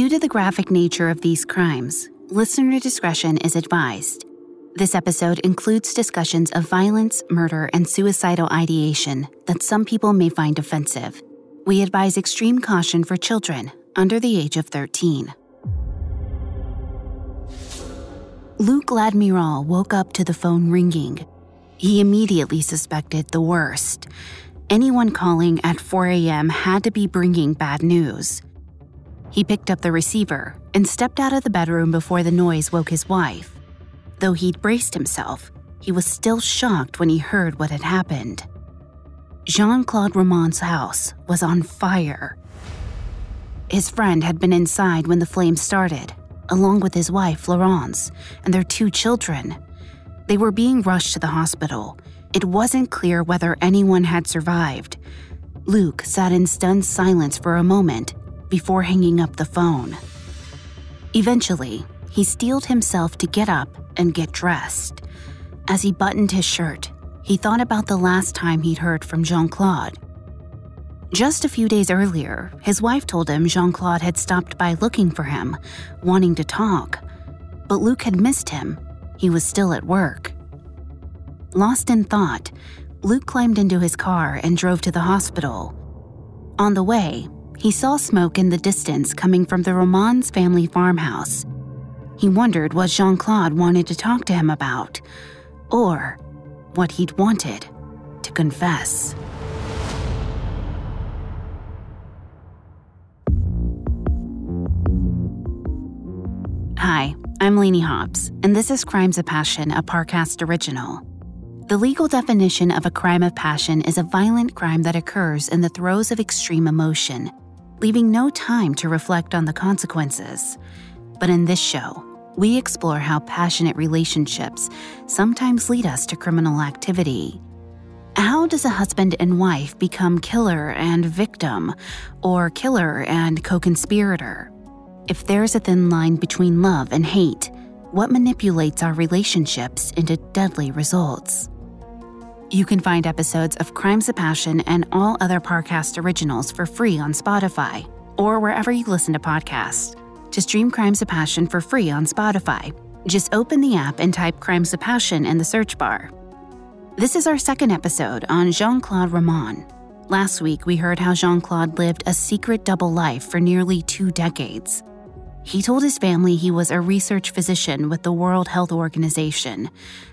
Due to the graphic nature of these crimes, listener discretion is advised. This episode includes discussions of violence, murder, and suicidal ideation that some people may find offensive. We advise extreme caution for children under the age of 13. Luc Ladmiral woke up to the phone ringing. He immediately suspected the worst. Anyone calling at 4 a.m. had to be bringing bad news. He picked up the receiver and stepped out of the bedroom before the noise woke his wife. Though he'd braced himself, he was still shocked when he heard what had happened. Jean Claude Romand's house was on fire. His friend had been inside when the flames started, along with his wife, Florence, and their two children. They were being rushed to the hospital. It wasn't clear whether anyone had survived. Luc sat in stunned silence for a moment before hanging up the phone. Eventually, he steeled himself to get up and get dressed. As he buttoned his shirt, he thought about the last time he'd heard from Jean Claude. Just a few days earlier, his wife told him Jean Claude had stopped by looking for him, wanting to talk. But Luc had missed him. He was still at work. Lost in thought, Luc climbed into his car and drove to the hospital. On the way, he saw smoke in the distance coming from the Romand's family farmhouse. He wondered what Jean Claude wanted to talk to him about, or what he'd wanted to confess. Hi, I'm Lainey Hobbs, and this is Crimes of Passion, a Parcast original. The legal definition of a crime of passion is a violent crime that occurs in the throes of extreme emotion leaving no time to reflect on the consequences. But in this show, we explore how passionate relationships sometimes lead us to criminal activity. How does a husband and wife become killer and victim, or killer and co conspirator? If there's a thin line between love and hate, what manipulates our relationships into deadly results? You can find episodes of Crimes of Passion and all other Parcast originals for free on Spotify or wherever you listen to podcasts. To stream Crimes of Passion for free on Spotify, just open the app and type Crimes of Passion in the search bar. This is our second episode on Jean Claude Romand. Last week, we heard how Jean Claude lived a secret double life for nearly two decades. He told his family he was a research physician with the World Health Organization,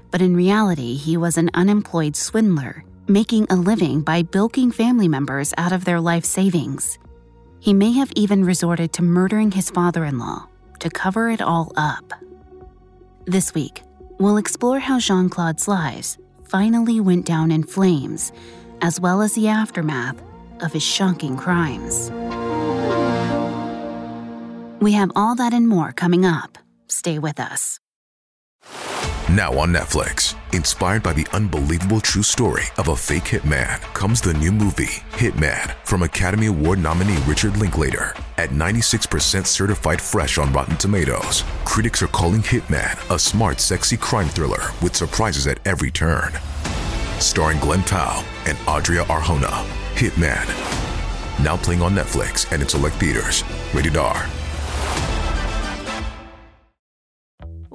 but in reality, he was an unemployed swindler, making a living by bilking family members out of their life savings. He may have even resorted to murdering his father in law to cover it all up. This week, we'll explore how Jean Claude's lives finally went down in flames, as well as the aftermath of his shocking crimes. We have all that and more coming up. Stay with us. Now on Netflix, inspired by the unbelievable true story of a fake hitman, comes the new movie, Hitman, from Academy Award nominee Richard Linklater. At 96% certified fresh on Rotten Tomatoes, critics are calling Hitman a smart, sexy crime thriller with surprises at every turn. Starring Glen Powell and Adria Arjona, Hitman. Now playing on Netflix and in select theaters. Rated R.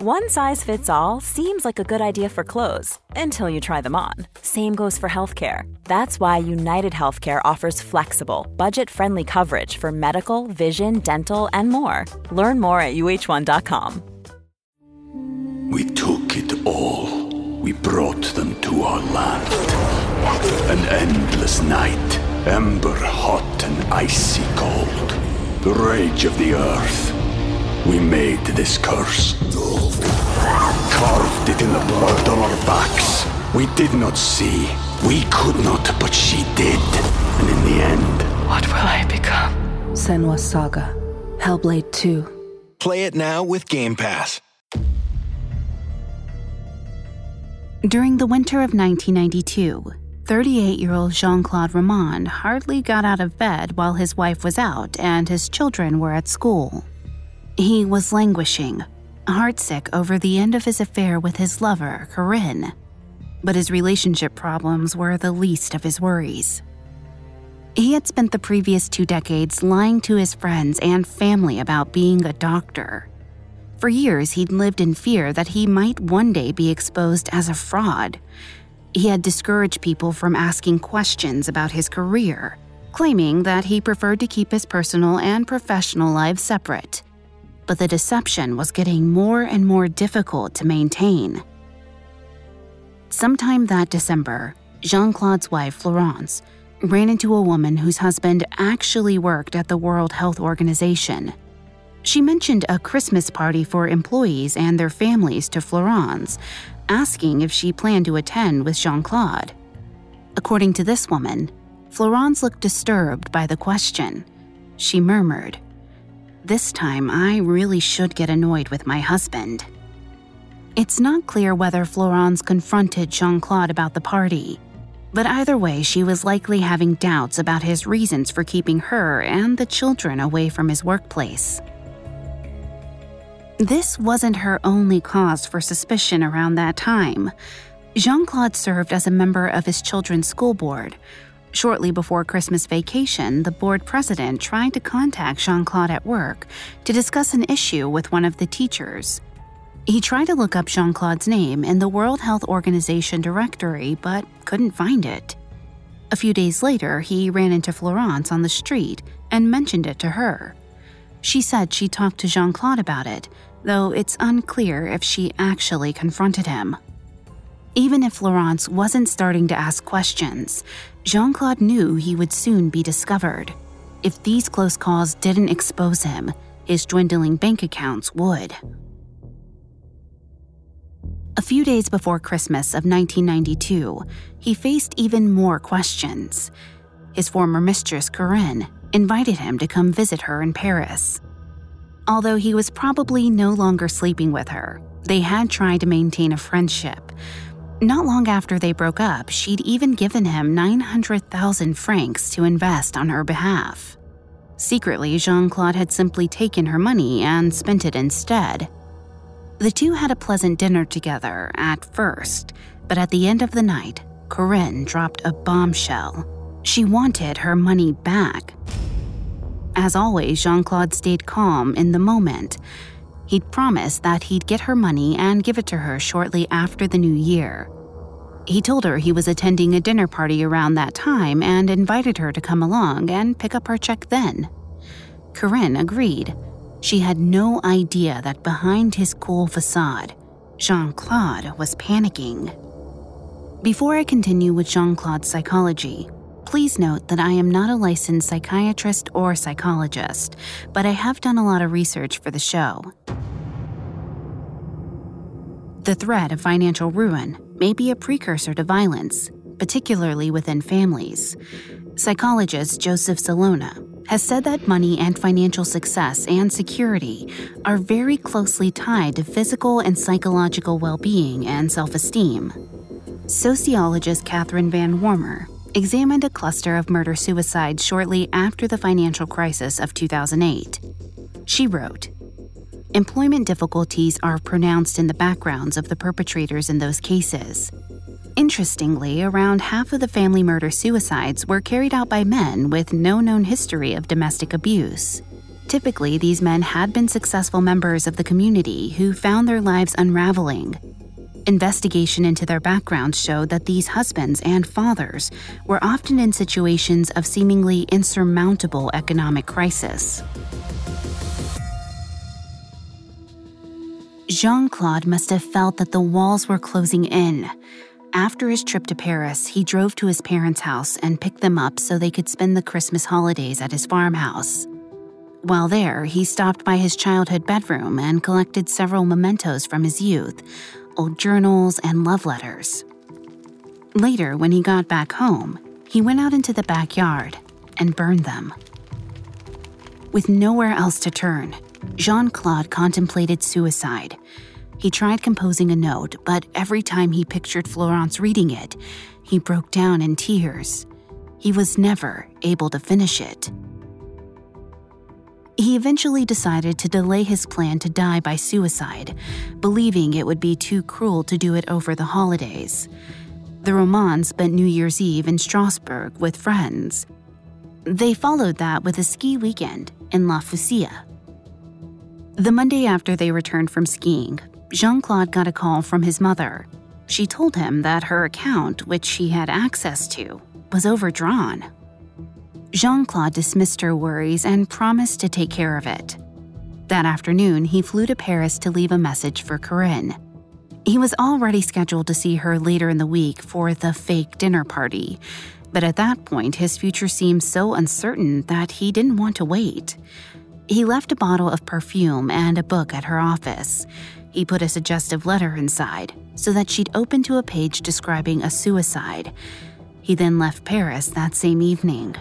One size fits all seems like a good idea for clothes until you try them on. Same goes for healthcare. That's why United Healthcare offers flexible, budget friendly coverage for medical, vision, dental, and more. Learn more at uh1.com. We took it all. We brought them to our land. An endless night, ember hot and icy cold. The rage of the earth. We made this curse. Carved it in the blood on our backs. We did not see. We could not, but she did. And in the end, What will I become? Senua's Saga. Hellblade 2. Play it now with Game Pass. During the winter of 1992, 38 year old Jean Claude Romand hardly got out of bed while his wife was out and his children were at school. He was languishing, heartsick over the end of his affair with his lover, Corinne. But his relationship problems were the least of his worries. He had spent the previous two decades lying to his friends and family about being a doctor. For years, he'd lived in fear that he might one day be exposed as a fraud. He had discouraged people from asking questions about his career, claiming that he preferred to keep his personal and professional lives separate. But the deception was getting more and more difficult to maintain. Sometime that December, Jean Claude's wife, Florence, ran into a woman whose husband actually worked at the World Health Organization. She mentioned a Christmas party for employees and their families to Florence, asking if she planned to attend with Jean Claude. According to this woman, Florence looked disturbed by the question. She murmured, This time I really should get annoyed with my husband. It's not clear whether Florence confronted Jean Claude about the party. But either way, she was likely having doubts about his reasons for keeping her and the children away from his workplace. This wasn't her only cause for suspicion around that time. Jean Claude served as a member of his children's school board. Shortly before Christmas vacation, the board president tried to contact Jean Claude at work to discuss an issue with one of the teachers. He tried to look up Jean Claude's name in the World Health Organization directory, but couldn't find it. A few days later, he ran into Florence on the street and mentioned it to her. She said she talked to Jean Claude about it, though it's unclear if she actually confronted him. Even if Florence wasn't starting to ask questions, Jean Claude knew he would soon be discovered. If these close calls didn't expose him, his dwindling bank accounts would. A few days before Christmas of 1992, he faced even more questions. His former mistress, Corinne, invited him to come visit her in Paris. Although he was probably no longer sleeping with her, they had tried to maintain a friendship. Not long after they broke up, she'd even given him 900,000 francs to invest on her behalf. Secretly, Jean Claude had simply taken her money and spent it instead. The two had a pleasant dinner together at first, but at the end of the night, Corinne dropped a bombshell. She wanted her money back. As always, Jean Claude stayed calm in the moment. He'd promised that he'd get her money and give it to her shortly after the new year. He told her he was attending a dinner party around that time and invited her to come along and pick up her check then. Corinne agreed. She had no idea that behind his cool facade, Jean Claude was panicking. Before I continue with Jean Claude's psychology, please note that I am not a licensed psychiatrist or psychologist, but I have done a lot of research for the show. The threat of financial ruin may be a precursor to violence, particularly within families. Psychologist Joseph Salona has said that money and financial success and security are very closely tied to physical and psychological well being and self esteem. Sociologist Katherine Van Wormer examined a cluster of murder suicides shortly after the financial crisis of 2008. She wrote, Employment difficulties are pronounced in the backgrounds of the perpetrators in those cases. Interestingly, around half of the family murder suicides were carried out by men with no known history of domestic abuse. Typically, these men had been successful members of the community who found their lives unraveling. Investigation into their backgrounds showed that these husbands and fathers were often in situations of seemingly insurmountable economic crisis. Jean Claude must have felt that the walls were closing in after his trip to Paris, he drove to his parents' house and picked them up so they could spend the Christmas holidays at his farmhouse. While there, he stopped by his childhood bedroom and collected several mementos from his youth old journals and love letters. Later, when he got back home, he went out into the backyard and burned them. With nowhere else to turn, Jean Claude contemplated suicide he tried composing a note, but every time he pictured Florence reading it, he broke down in tears. He was never able to finish it. He eventually decided to delay his plan to die by suicide, believing it would be too cruel to do it over the holidays. The Romand spent New Year's Eve in Strasbourg with friends. They followed that with a ski weekend in La Fusia. The Monday after they returned from skiing, Jean Claude got a call from his mother. She told him that her account, which he had access to, was overdrawn. Jean Claude dismissed her worries and promised to take care of it. That afternoon, he flew to Paris to leave a message for Corinne. He was already scheduled to see her later in the week for the fake dinner party, but at that point, his future seemed so uncertain that he didn't want to wait. He left a bottle of perfume and a book at her office. He put a suggestive letter inside so that she'd open to a page describing a suicide. He then left Paris that same evening.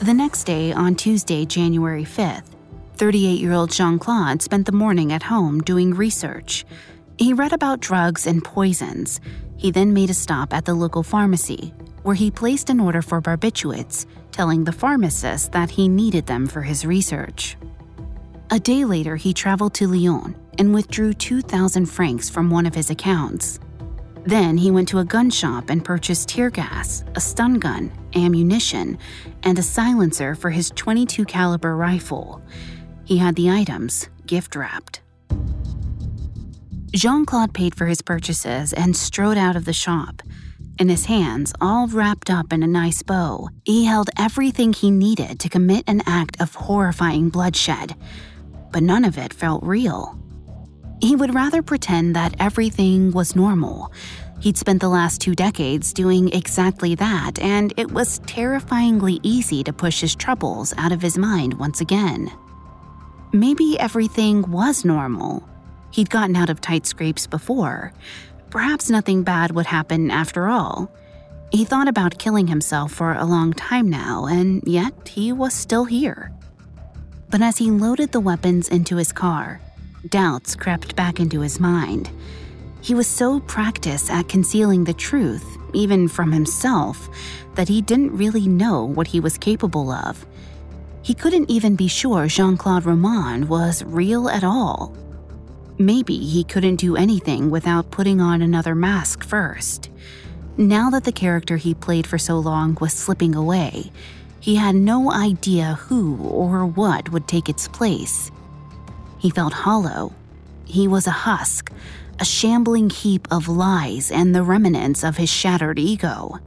The next day, on Tuesday, January 5th, 38 year old Jean Claude spent the morning at home doing research. He read about drugs and poisons. He then made a stop at the local pharmacy, where he placed an order for barbiturates, telling the pharmacist that he needed them for his research. A day later, he traveled to Lyon and withdrew 2,000 francs from one of his accounts. Then he went to a gun shop and purchased tear gas, a stun gun, ammunition, and a silencer for his 22 caliber rifle. He had the items gift wrapped. Jean-Claude paid for his purchases and strode out of the shop. In his hands, all wrapped up in a nice bow, he held everything he needed to commit an act of horrifying bloodshed. But none of it felt real. He would rather pretend that everything was normal. He'd spent the last two decades doing exactly that, and it was terrifyingly easy to push his troubles out of his mind once again. Maybe everything was normal. He'd gotten out of tight scrapes before. Perhaps nothing bad would happen after all. He thought about killing himself for a long time now, and yet he was still here. But as he loaded the weapons into his car, Doubts crept back into his mind. He was so practiced at concealing the truth, even from himself, that he didn't really know what he was capable of. He couldn't even be sure Jean Claude Romand was real at all. Maybe he couldn't do anything without putting on another mask first. Now that the character he played for so long was slipping away, he had no idea who or what would take its place. He felt hollow. He was a husk, a shambling heap of lies and the remnants of his shattered ego.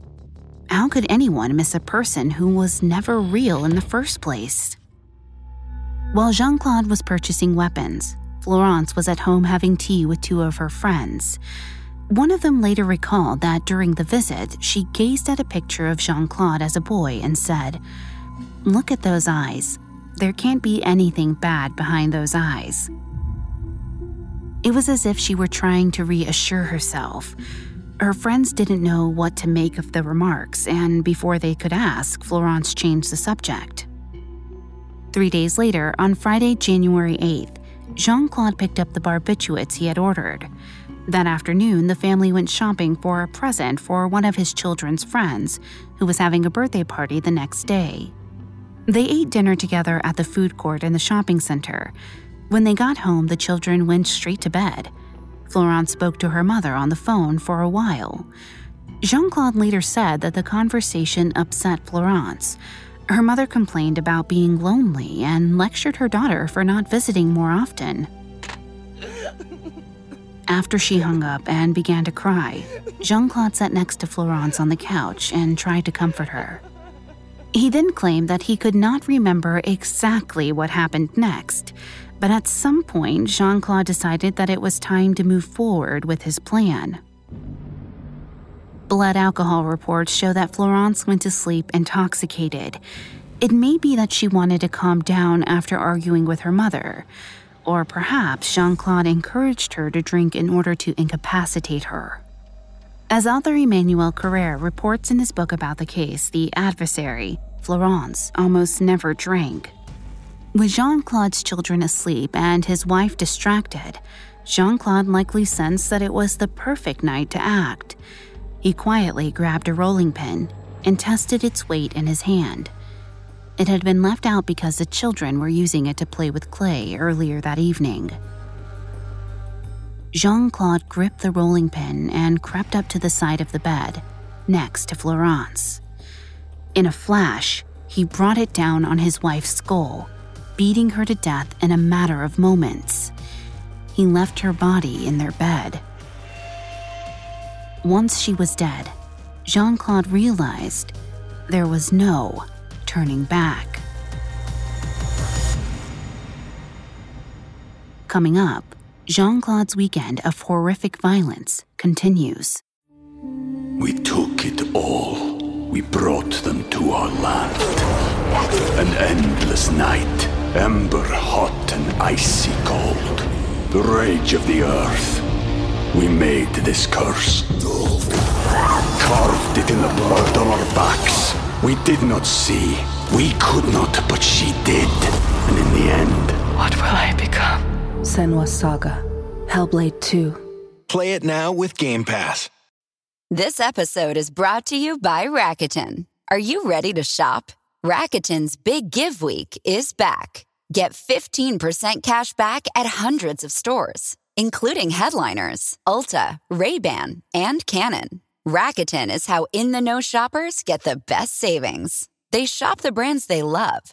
How could anyone miss a person who was never real in the first place? While Jean Claude was purchasing weapons, Florence was at home having tea with two of her friends. One of them later recalled that during the visit, she gazed at a picture of Jean Claude as a boy and said, Look at those eyes. There can't be anything bad behind those eyes. It was as if she were trying to reassure herself. Her friends didn't know what to make of the remarks, and before they could ask, Florence changed the subject. Three days later, on Friday, January 8th, Jean Claude picked up the barbiturates he had ordered. That afternoon, the family went shopping for a present for one of his children's friends, who was having a birthday party the next day. They ate dinner together at the food court in the shopping center. When they got home, the children went straight to bed. Florence spoke to her mother on the phone for a while. Jean Claude later said that the conversation upset Florence. Her mother complained about being lonely and lectured her daughter for not visiting more often. After she hung up and began to cry, Jean Claude sat next to Florence on the couch and tried to comfort her. He then claimed that he could not remember exactly what happened next, but at some point, Jean Claude decided that it was time to move forward with his plan. Blood alcohol reports show that Florence went to sleep intoxicated. It may be that she wanted to calm down after arguing with her mother, or perhaps Jean Claude encouraged her to drink in order to incapacitate her. As author Emmanuel Carrere reports in his book about the case, The Adversary, Florence almost never drank. With Jean Claude's children asleep and his wife distracted, Jean Claude likely sensed that it was the perfect night to act. He quietly grabbed a rolling pin and tested its weight in his hand. It had been left out because the children were using it to play with clay earlier that evening. Jean Claude gripped the rolling pin and crept up to the side of the bed. next to Florence. In a flash, he brought it down on his wife's skull, beating her to death in a matter of moments. He left her body in their bed. Once she was dead, Jean Claude realized there was no turning back. Coming up, Jean Claude's weekend of horrific violence continues. We took it all. We brought them to our land. An endless night, ember hot and icy cold. The rage of the earth. We made this curse. Carved it in the blood on our backs. We did not see. We could not, but she did. And in the end, What will I become? Senua's Saga. Hellblade 2. Play it now with Game Pass. This episode is brought to you by Rakuten. Are you ready to shop? Rakuten's Big Give Week is back. Get 15% cash back at hundreds of stores, including headliners, Ulta, Ray-Ban, and Canon. Rakuten is how in-the-know shoppers get the best savings. They shop the brands they love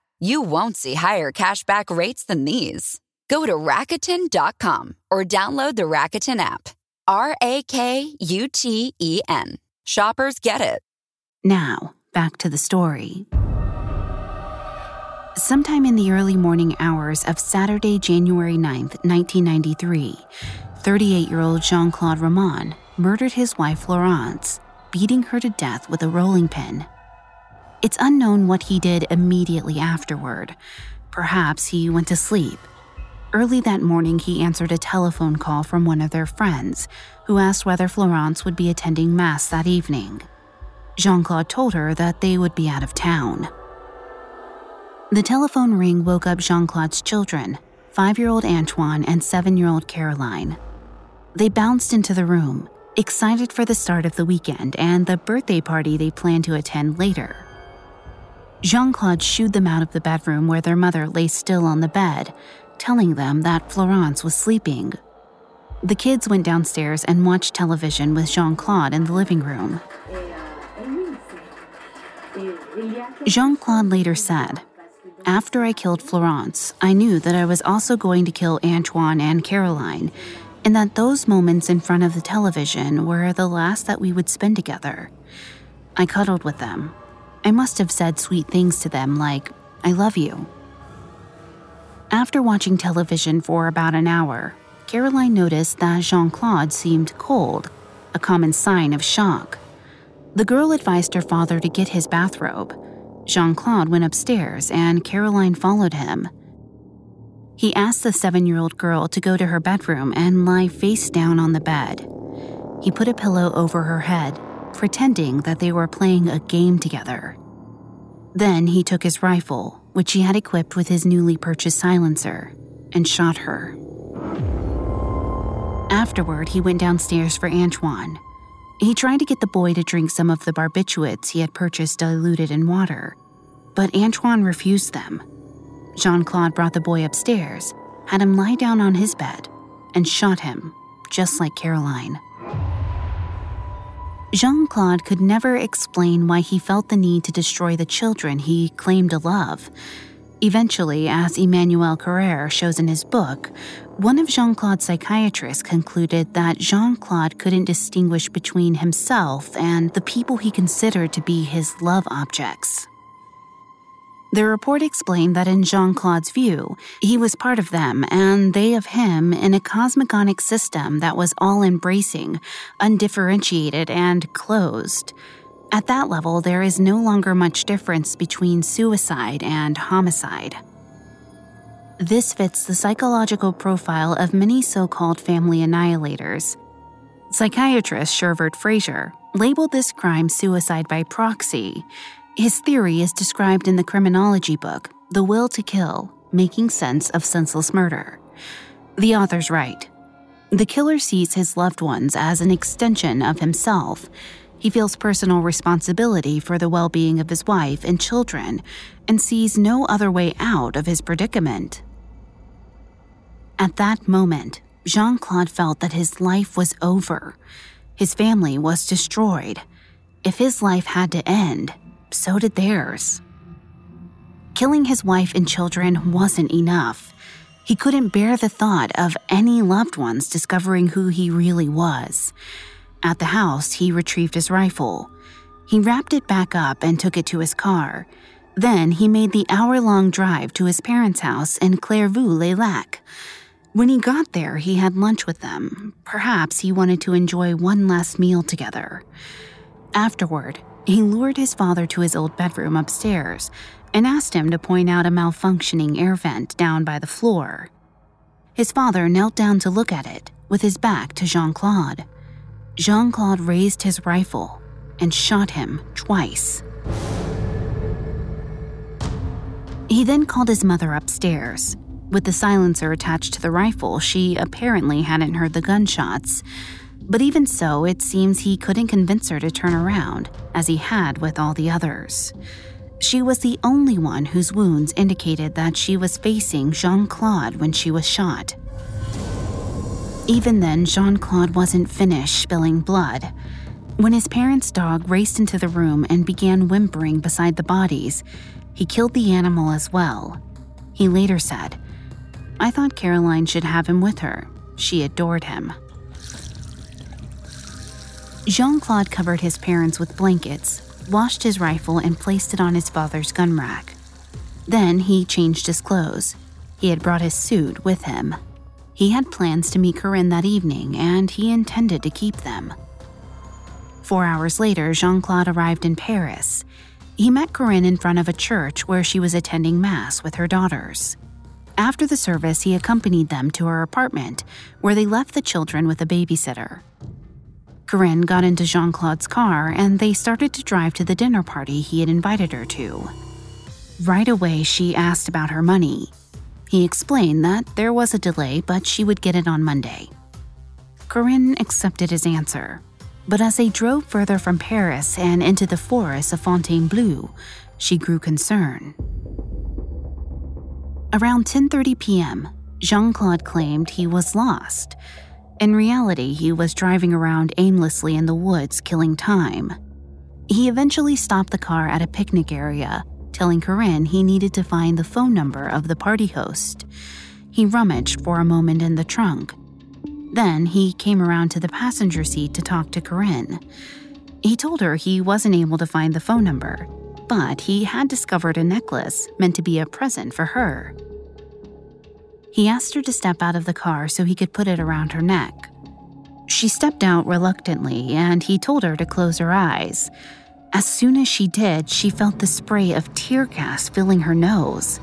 You won't see higher cashback rates than these. Go to Rakuten.com or download the Rakuten app. R A K U T E N. Shoppers get it. Now, back to the story. Sometime in the early morning hours of Saturday, January 9th, 1993, 38 year old Jean Claude Romand murdered his wife Florence, beating her to death with a rolling pin. It's unknown what he did immediately afterward. Perhaps he went to sleep. Early that morning, he answered a telephone call from one of their friends, who asked whether Florence would be attending Mass that evening. Jean Claude told her that they would be out of town. The telephone ring woke up Jean Claude's children, five year old Antoine and seven year old Caroline. They bounced into the room, excited for the start of the weekend and the birthday party they planned to attend later. Jean Claude shooed them out of the bedroom where their mother lay still on the bed, telling them that Florence was sleeping. The kids went downstairs and watched television with Jean Claude in the living room. Jean Claude later said, After I killed Florence, I knew that I was also going to kill Antoine and Caroline, and that those moments in front of the television were the last that we would spend together. I cuddled with them. I must have said sweet things to them like, I love you. After watching television for about an hour, Caroline noticed that Jean Claude seemed cold, a common sign of shock. The girl advised her father to get his bathrobe. Jean Claude went upstairs and Caroline followed him. He asked the seven year old girl to go to her bedroom and lie face down on the bed. He put a pillow over her head, pretending that they were playing a game together. Then he took his rifle, which he had equipped with his newly purchased silencer, and shot her. Afterward, he went downstairs for Antoine. He tried to get the boy to drink some of the barbiturates he had purchased diluted in water, but Antoine refused them. Jean Claude brought the boy upstairs, had him lie down on his bed, and shot him, just like Caroline. Jean Claude could never explain why he felt the need to destroy the children he claimed to love. Eventually, as Emmanuel Carrere shows in his book, one of Jean Claude's psychiatrists concluded that Jean Claude couldn't distinguish between himself and the people he considered to be his love objects. The report explained that in Jean Claude's view, he was part of them and they of him in a cosmogonic system that was all embracing, undifferentiated, and closed. At that level, there is no longer much difference between suicide and homicide. This fits the psychological profile of many so called family annihilators. Psychiatrist Shervert Frazier labeled this crime suicide by proxy. His theory is described in the criminology book, The Will to Kill Making Sense of Senseless Murder. The author's right. The killer sees his loved ones as an extension of himself. He feels personal responsibility for the well being of his wife and children and sees no other way out of his predicament. At that moment, Jean Claude felt that his life was over. His family was destroyed. If his life had to end, so did theirs. Killing his wife and children wasn't enough. He couldn't bear the thought of any loved ones discovering who he really was. At the house, he retrieved his rifle. He wrapped it back up and took it to his car. Then he made the hour long drive to his parents' house in Clairvaux les Lacs. When he got there, he had lunch with them. Perhaps he wanted to enjoy one last meal together. Afterward, he lured his father to his old bedroom upstairs and asked him to point out a malfunctioning air vent down by the floor. His father knelt down to look at it with his back to Jean Claude. Jean Claude raised his rifle and shot him twice. He then called his mother upstairs. With the silencer attached to the rifle, she apparently hadn't heard the gunshots. But even so, it seems he couldn't convince her to turn around, as he had with all the others. She was the only one whose wounds indicated that she was facing Jean Claude when she was shot. Even then, Jean Claude wasn't finished spilling blood. When his parents' dog raced into the room and began whimpering beside the bodies, he killed the animal as well. He later said, I thought Caroline should have him with her. She adored him. Jean Claude covered his parents with blankets washed his rifle, and placed it on his father's gun rack. Then he changed his clothes. He had brought his suit with him. He had plans to meet Corinne that evening, and he intended to keep them. Four hours later, Jean Claude arrived in Paris. He met Corinne in front of a church where she was attending Mass with her daughters. After the service, he accompanied them to her apartment, where they left the children with a babysitter. Corinne got into Jean Claude's car and they started to drive to the dinner party he had invited her to. Right away, she asked about her money. He explained that there was a delay, but she would get it on Monday. Corinne accepted his answer. But as they drove further from Paris and into the forest of Fontainebleau, she grew concerned. Around 10:30 p.m., Jean-Claude claimed he was lost in reality, he was driving around aimlessly in the woods, killing time. He eventually stopped the car at a picnic area, telling Corinne he needed to find the phone number of the party host. He rummaged for a moment in the trunk. Then he came around to the passenger seat to talk to Corinne. He told her he wasn't able to find the phone number, but he had discovered a necklace meant to be a present for her. He asked her to step out of the car so he could put it around her neck. She stepped out reluctantly, and he told her to close her eyes. As soon as she did, she felt the spray of tear gas filling her nose.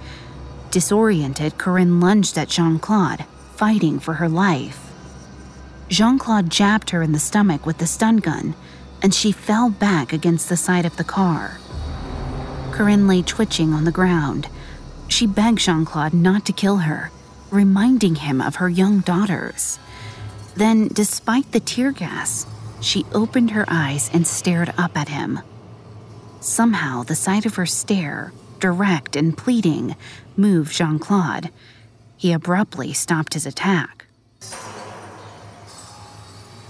Disoriented, Corinne lunged at Jean Claude, fighting for her life. Jean Claude jabbed her in the stomach with the stun gun, and she fell back against the side of the car. Corinne lay twitching on the ground. She begged Jean Claude not to kill her, reminding him of her young daughters. Then, despite the tear gas, she opened her eyes and stared up at him. Somehow, the sight of her stare, direct and pleading, moved Jean Claude. He abruptly stopped his attack.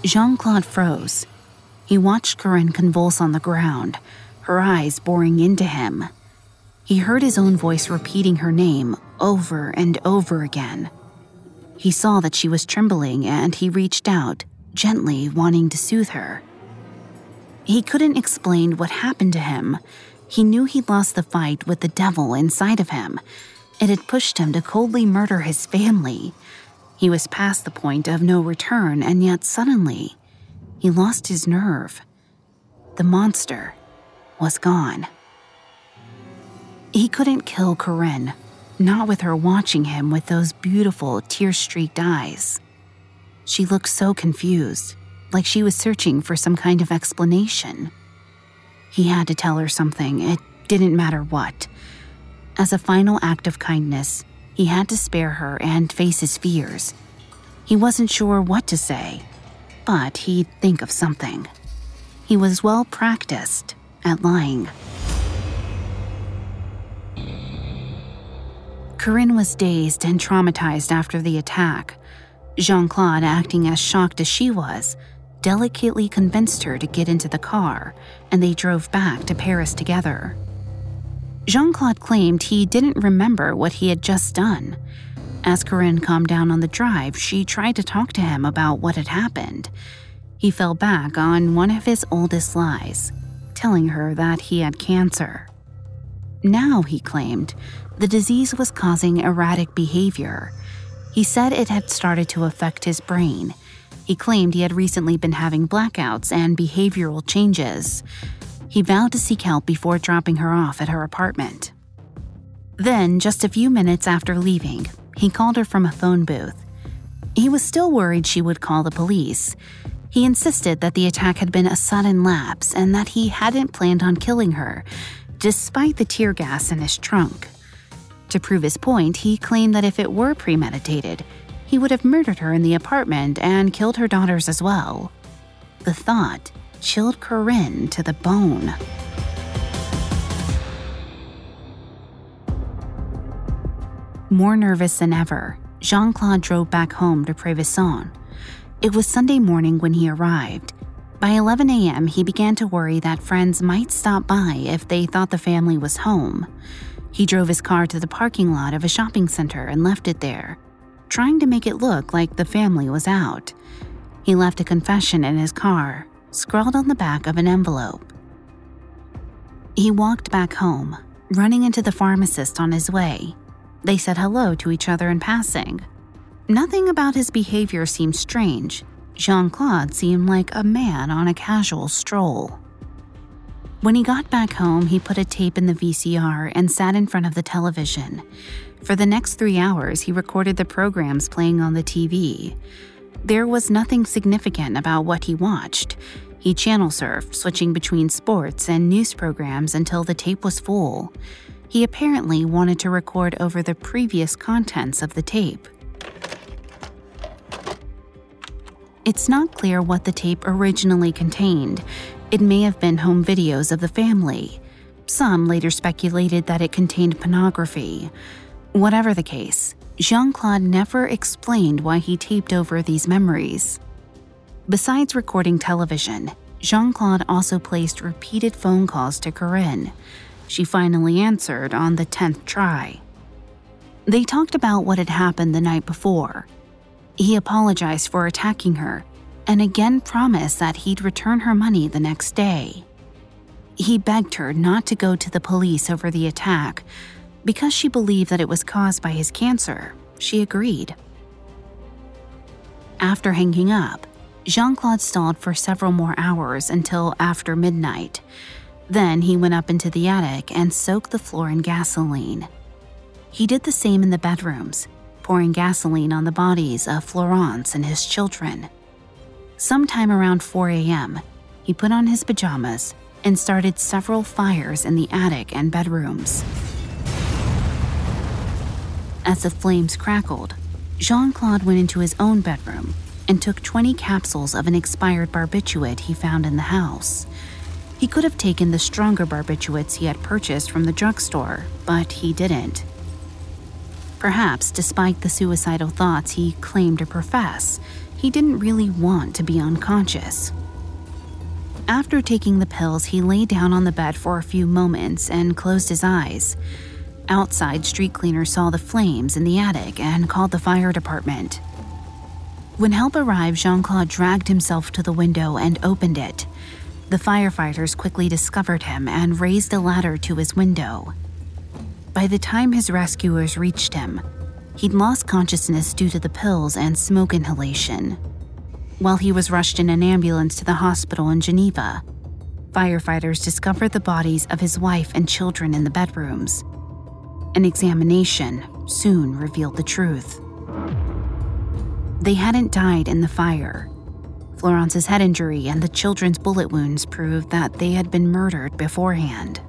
Jean Claude froze. He watched Corinne convulse on the ground, her eyes boring into him. He heard his own voice repeating her name over and over again. He saw that she was trembling and he reached out, gently wanting to soothe her. He couldn't explain what happened to him. He knew he'd lost the fight with the devil inside of him. It had pushed him to coldly murder his family. He was past the point of no return, and yet suddenly, he lost his nerve. The monster was gone. He couldn't kill Corinne, not with her watching him with those beautiful, tear streaked eyes. She looked so confused, like she was searching for some kind of explanation. He had to tell her something. It didn't matter what. As a final act of kindness, he had to spare her and face his fears. He wasn't sure what to say, but he'd think of something. He was well practiced at lying. Corinne was dazed and traumatized after the attack. Jean Claude, acting as shocked as she was, delicately convinced her to get into the car, and they drove back to Paris together. Jean Claude claimed he didn't remember what he had just done. As Corinne calmed down on the drive, she tried to talk to him about what had happened. He fell back on one of his oldest lies, telling her that he had cancer. Now, he claimed, the disease was causing erratic behavior. He said it had started to affect his brain. He claimed he had recently been having blackouts and behavioral changes. He vowed to seek help before dropping her off at her apartment. Then, just a few minutes after leaving, he called her from a phone booth. He was still worried she would call the police. He insisted that the attack had been a sudden lapse and that he hadn't planned on killing her, despite the tear gas in his trunk. To prove his point, he claimed that if it were premeditated, he would have murdered her in the apartment and killed her daughters as well. The thought chilled Corinne to the bone. More nervous than ever, Jean Claude drove back home to Prévessin. It was Sunday morning when he arrived. By 11 a.m., he began to worry that friends might stop by if they thought the family was home. He drove his car to the parking lot of a shopping center and left it there, trying to make it look like the family was out. He left a confession in his car, scrawled on the back of an envelope. He walked back home, running into the pharmacist on his way. They said hello to each other in passing. Nothing about his behavior seemed strange. Jean Claude seemed like a man on a casual stroll. When he got back home, he put a tape in the VCR and sat in front of the television. For the next three hours, he recorded the programs playing on the TV. There was nothing significant about what he watched. He channel surfed, switching between sports and news programs until the tape was full. He apparently wanted to record over the previous contents of the tape. It's not clear what the tape originally contained, it may have been home videos of the family. Some later speculated that it contained pornography. Whatever the case, Jean Claude never explained why he taped over these memories. Besides recording television, Jean Claude also placed repeated phone calls to Corinne. She finally answered on the 10th try. They talked about what had happened the night before. He apologized for attacking her and again promised that he'd return her money the next day. He begged her not to go to the police over the attack because she believed that it was caused by his cancer. She agreed. After hanging up, Jean Claude stalled for several more hours until after midnight. Then he went up into the attic and soaked the floor in gasoline. He did the same in the bedrooms, pouring gasoline on the bodies of Florence and his children. Sometime around 4 a.m., he put on his pajamas and started several fires in the attic and bedrooms. As the flames crackled, Jean Claude went into his own bedroom and took 20 capsules of an expired barbiturate he found in the house. He could have taken the stronger barbiturates he had purchased from the drugstore, but he didn't. Perhaps, despite the suicidal thoughts he claimed to profess, he didn't really want to be unconscious. After taking the pills, he lay down on the bed for a few moments and closed his eyes. Outside, street cleaners saw the flames in the attic and called the fire department. When help arrived, Jean Claude dragged himself to the window and opened it. The firefighters quickly discovered him and raised a ladder to his window. By the time his rescuers reached him, He'd lost consciousness due to the pills and smoke inhalation. While he was rushed in an ambulance to the hospital in Geneva, firefighters discovered the bodies of his wife and children in the bedrooms. An examination soon revealed the truth. They hadn't died in the fire. Florence's head injury and the children's bullet wounds proved that they had been murdered beforehand.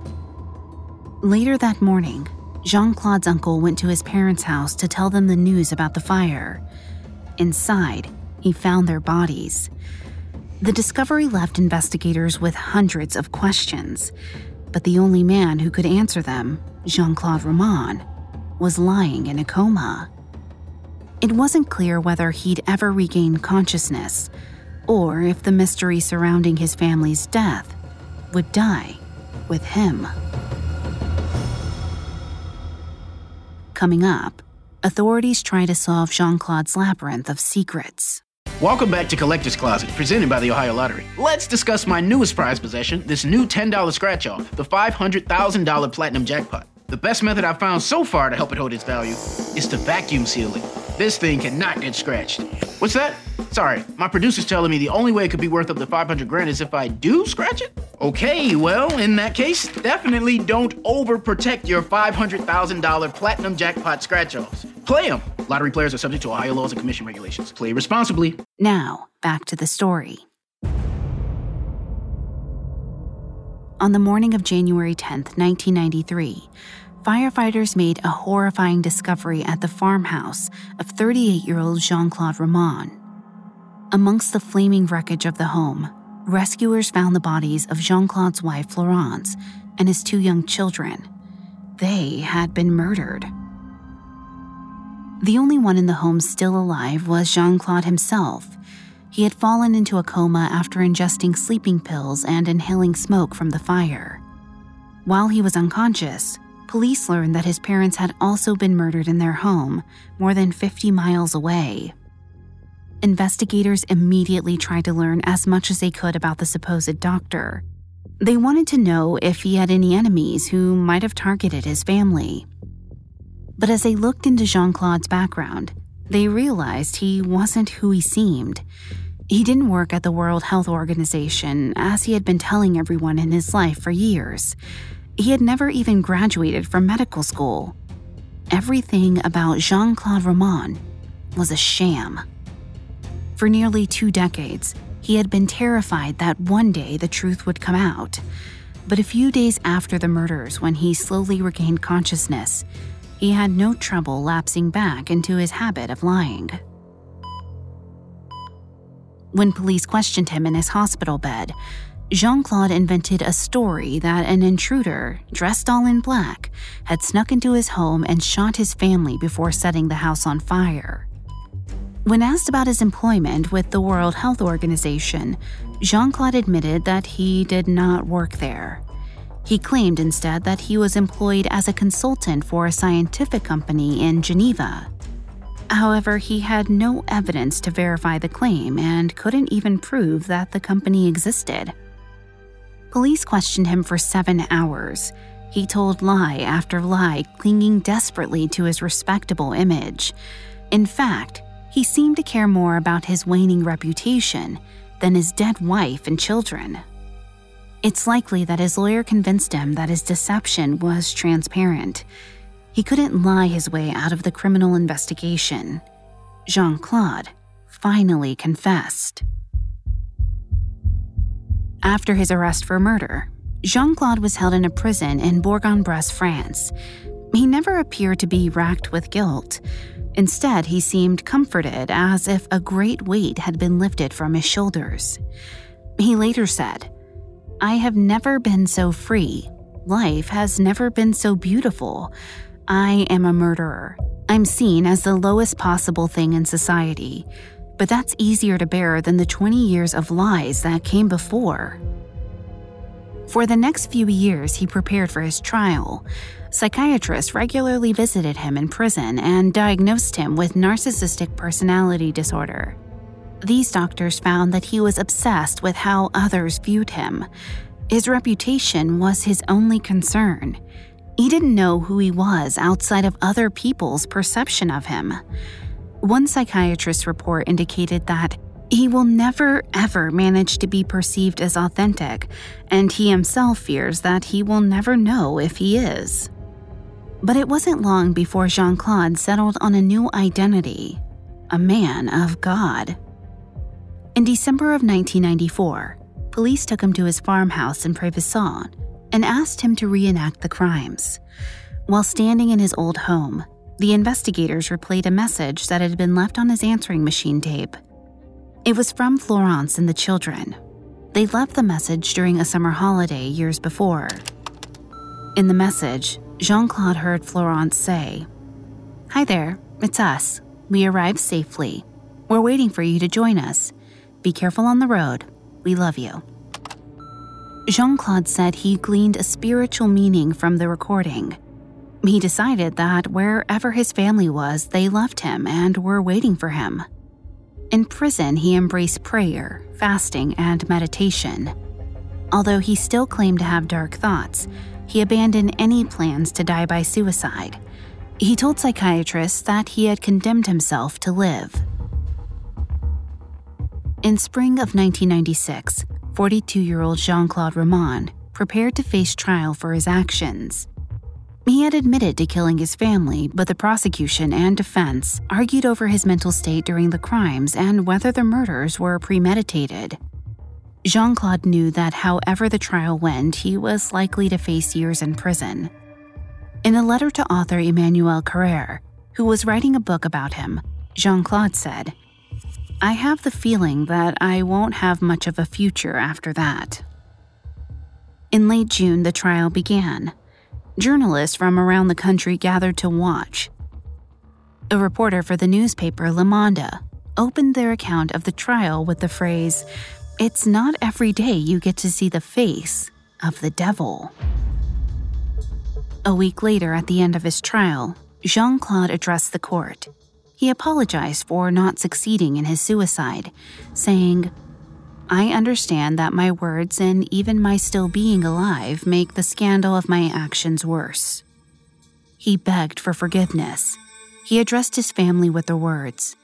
Later that morning, Jean Claude's uncle went to his parents' house to tell them the news about the fire. Inside, he found their bodies. The discovery left investigators with hundreds of questions, but the only man who could answer them, Jean Claude Romand, was lying in a coma. It wasn't clear whether he'd ever regain consciousness or if the mystery surrounding his family's death would die with him. Coming up, authorities try to solve Jean Claude's labyrinth of secrets. Welcome back to Collector's Closet, presented by the Ohio Lottery. Let's discuss my newest prize possession, this new $10 scratch off, the $500,000 Platinum Jackpot. The best method I've found so far to help it hold its value is to vacuum seal it. This thing cannot get scratched. What's that? Sorry, my producer's telling me the only way it could be worth up to 500 grand is if I do scratch it? Okay, well, in that case, definitely don't overprotect your $500,000 platinum jackpot scratch offs. Play them. Lottery players are subject to Ohio laws and commission regulations. Play responsibly. Now, back to the story. On the morning of January 10th, 1993, firefighters made a horrifying discovery at the farmhouse of 38 year old Jean Claude Romand. Amongst the flaming wreckage of the home, rescuers found the bodies of Jean Claude's wife, Florence, and his two young children. They had been murdered. The only one in the home still alive was Jean Claude himself. He had fallen into a coma after ingesting sleeping pills and inhaling smoke from the fire. While he was unconscious, police learned that his parents had also been murdered in their home, more than 50 miles away. Investigators immediately tried to learn as much as they could about the supposed doctor. They wanted to know if he had any enemies who might have targeted his family. But as they looked into Jean Claude's background, they realized he wasn't who he seemed. He didn't work at the World Health Organization, as he had been telling everyone in his life for years. He had never even graduated from medical school. Everything about Jean Claude Romand was a sham. For nearly two decades, he had been terrified that one day the truth would come out. But a few days after the murders, when he slowly regained consciousness, he had no trouble lapsing back into his habit of lying. When police questioned him in his hospital bed, Jean Claude invented a story that an intruder, dressed all in black, had snuck into his home and shot his family before setting the house on fire. When asked about his employment with the World Health Organization, Jean Claude admitted that he did not work there. He claimed instead that he was employed as a consultant for a scientific company in Geneva. However, he had no evidence to verify the claim and couldn't even prove that the company existed. Police questioned him for seven hours. He told lie after lie, clinging desperately to his respectable image. In fact, he seemed to care more about his waning reputation than his dead wife and children. It's likely that his lawyer convinced him that his deception was transparent. He couldn't lie his way out of the criminal investigation. Jean Claude finally confessed. After his arrest for murder, Jean Claude was held in a prison in Bourg en Bresse, France. He never appeared to be racked with guilt. Instead, he seemed comforted as if a great weight had been lifted from his shoulders. He later said, I have never been so free. Life has never been so beautiful. I am a murderer. I'm seen as the lowest possible thing in society, but that's easier to bear than the 20 years of lies that came before. For the next few years, he prepared for his trial. Psychiatrists regularly visited him in prison and diagnosed him with narcissistic personality disorder. These doctors found that he was obsessed with how others viewed him. His reputation was his only concern. He didn't know who he was outside of other people's perception of him. One psychiatrist's report indicated that he will never ever manage to be perceived as authentic, and he himself fears that he will never know if he is. But it wasn't long before Jean Claude settled on a new identity a man of God. In December of 1994, police took him to his farmhouse in Prévessin. and asked him to reenact the crimes. While standing in his old home, the investigators replayed a message that had been left on his answering machine tape. It was from Florence and the children. They left the message during a summer holiday years before. In the message, Jean Claude heard Florence say, Hi there, it's us. We arrived safely. We're waiting for you to join us. Be careful on the road. We love you. Jean Claude said he gleaned a spiritual meaning from the recording. He decided that wherever his family was, they loved him and were waiting for him. In prison, he embraced prayer, fasting, and meditation. Although he still claimed to have dark thoughts, he abandoned any plans to die by suicide. He told psychiatrists that he had condemned himself to live. In spring of 1996, 42 year old Jean Claude Romand prepared to face trial for his actions. He had admitted to killing his family, but the prosecution and defense argued over his mental state during the crimes and whether the murders were premeditated. Jean Claude knew that however the trial went, he was likely to face years in prison. In a letter to author Emmanuel Carrere, who was writing a book about him, Jean Claude said, I have the feeling that I won't have much of a future after that. In late June, the trial began. Journalists from around the country gathered to watch. A reporter for the newspaper Le Monde opened their account of the trial with the phrase, It's not every day you get to see the face of the devil. A week later, at the end of his trial, Jean Claude addressed the court. He apologized for not succeeding in his suicide, saying, I understand that my words and even my still being alive make the scandal of my actions worse. He begged for forgiveness. He addressed his family with the words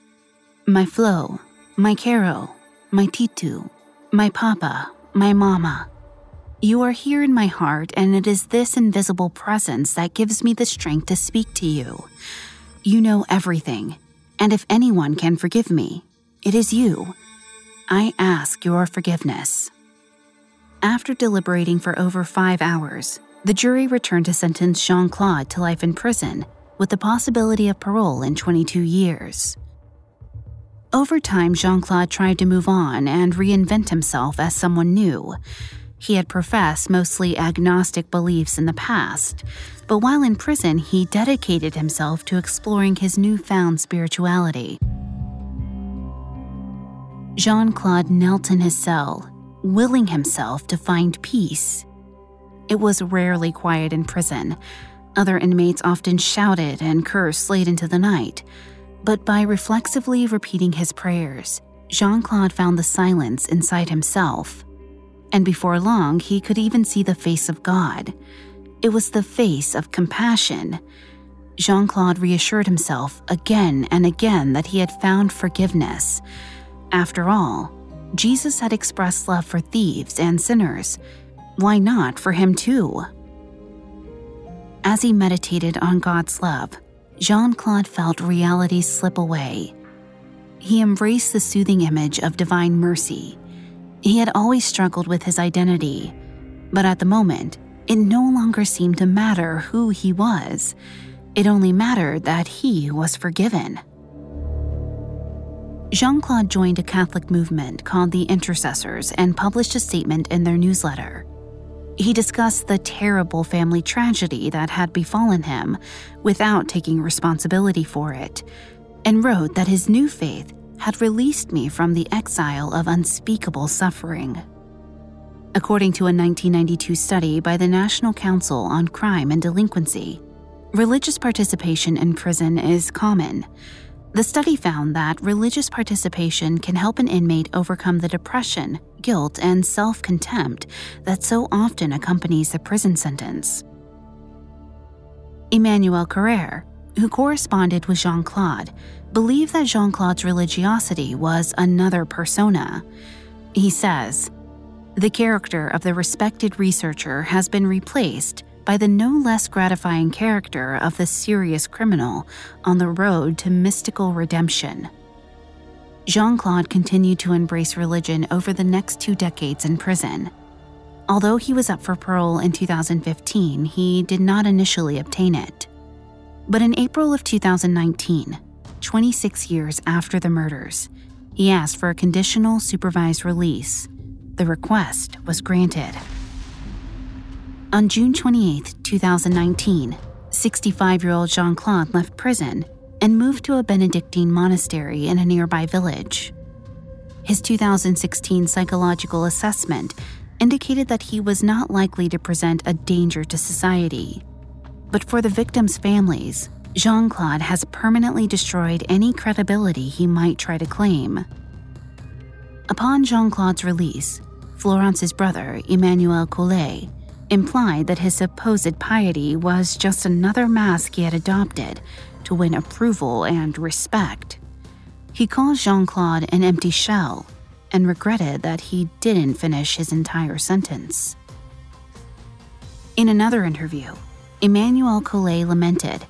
My Flo, my Caro, my Titu, my Papa, my Mama. You are here in my heart, and it is this invisible presence that gives me the strength to speak to you. You know everything, and if anyone can forgive me, it is you. I ask your forgiveness. After deliberating for over five hours, the jury returned to sentence Jean Claude to life in prison with the possibility of parole in 22 years. Over time, Jean Claude tried to move on and reinvent himself as someone new. He had professed mostly agnostic beliefs in the past, but while in prison, he dedicated himself to exploring his newfound spirituality. Jean Claude knelt in his cell, willing himself to find peace. It was rarely quiet in prison. Other inmates often shouted and cursed late into the night. But by reflexively repeating his prayers, Jean Claude found the silence inside himself. And before long, he could even see the face of God. It was the face of compassion. Jean Claude reassured himself again and again that he had found forgiveness after all, Jesus had expressed love for thieves and sinners. Why not for him too? As he meditated on God's love, Jean Claude felt reality slip away. He embraced the soothing image of divine mercy. He had always struggled with his identity, but at the moment, it no longer seemed to matter who he was. It only mattered that he was forgiven. Jean Claude joined a Catholic movement called the Intercessors and published a statement in their newsletter. He discussed the terrible family tragedy that had befallen him without taking responsibility for it, and wrote that his new faith had released me from the exile of unspeakable suffering. According to a 1992 study by the National Council on Crime and Delinquency, religious participation in prison is common the study found that religious participation can help an inmate overcome the depression, guilt, and self contempt that so often accompanies the prison sentence. Emmanuel Carrere, who corresponded with Jean Claude, believed that Jean Claude's religiosity was another persona. He says, The character of the respected researcher has been replaced by the no less gratifying character of the serious criminal on the road to mystical redemption. Jean Claude continued to embrace religion over the next two decades in prison. Although he was up for parole in 2015, he did not initially obtain it. But in April of 2019, 26 years after the murders, he asked for a conditional supervised release. The request was granted. On June 28, 2019, 65 year old Jean Claude left prison and moved to a Benedictine monastery in a nearby village. His 2016 psychological assessment indicated that he was not likely to present a danger to society. But for the victims' families, Jean Claude has permanently destroyed any credibility he might try to claim. Upon Jean Claude's release, Florence's brother, Emmanuel Collet, implied that his supposed piety was just another mask he had adopted to win approval and respect. He called Jean Claude an empty shell and regretted that he didn't finish his entire sentence. In another interview, Emmanuel Collet lamented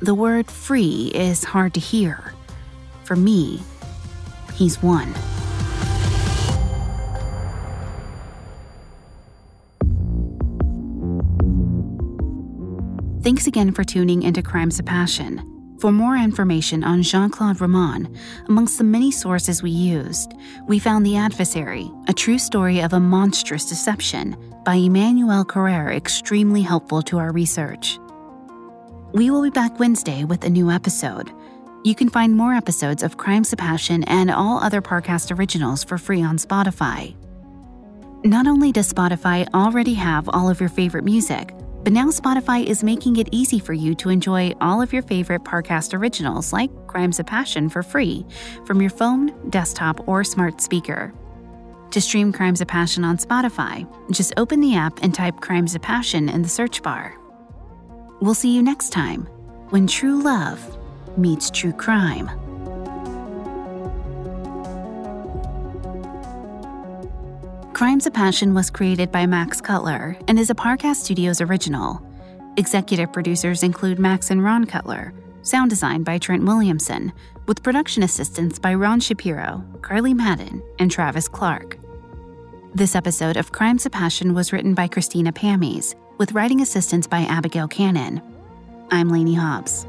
The word free is hard to hear. For me, he's won. Thanks again for tuning into Crimes of Passion. For more information on Jean Claude Romand, amongst the many sources we used, we found The Adversary, a true story of a monstrous deception by Emmanuel Carrere extremely helpful to our research. We will be back Wednesday with a new episode. You can find more episodes of Crimes of Passion and all other Parcast originals for free on Spotify. Not only does Spotify already have all of your favorite music, but now Spotify is making it easy for you to enjoy all of your favorite Parcast originals like Crimes of Passion for free from your phone, desktop, or smart speaker. To stream Crimes of Passion on Spotify, just open the app and type Crimes of Passion in the search bar. We'll see you next time when true love meets true crime. Crimes of Passion was created by Max Cutler and is a Parcast Studios original. Executive producers include Max and Ron Cutler, sound design by Trent Williamson, with production assistance by Ron Shapiro, Carly Madden, and Travis Clark. This episode of Crimes of Passion was written by Christina Pammies, with writing assistance by Abigail Cannon. I'm Lainey Hobbs.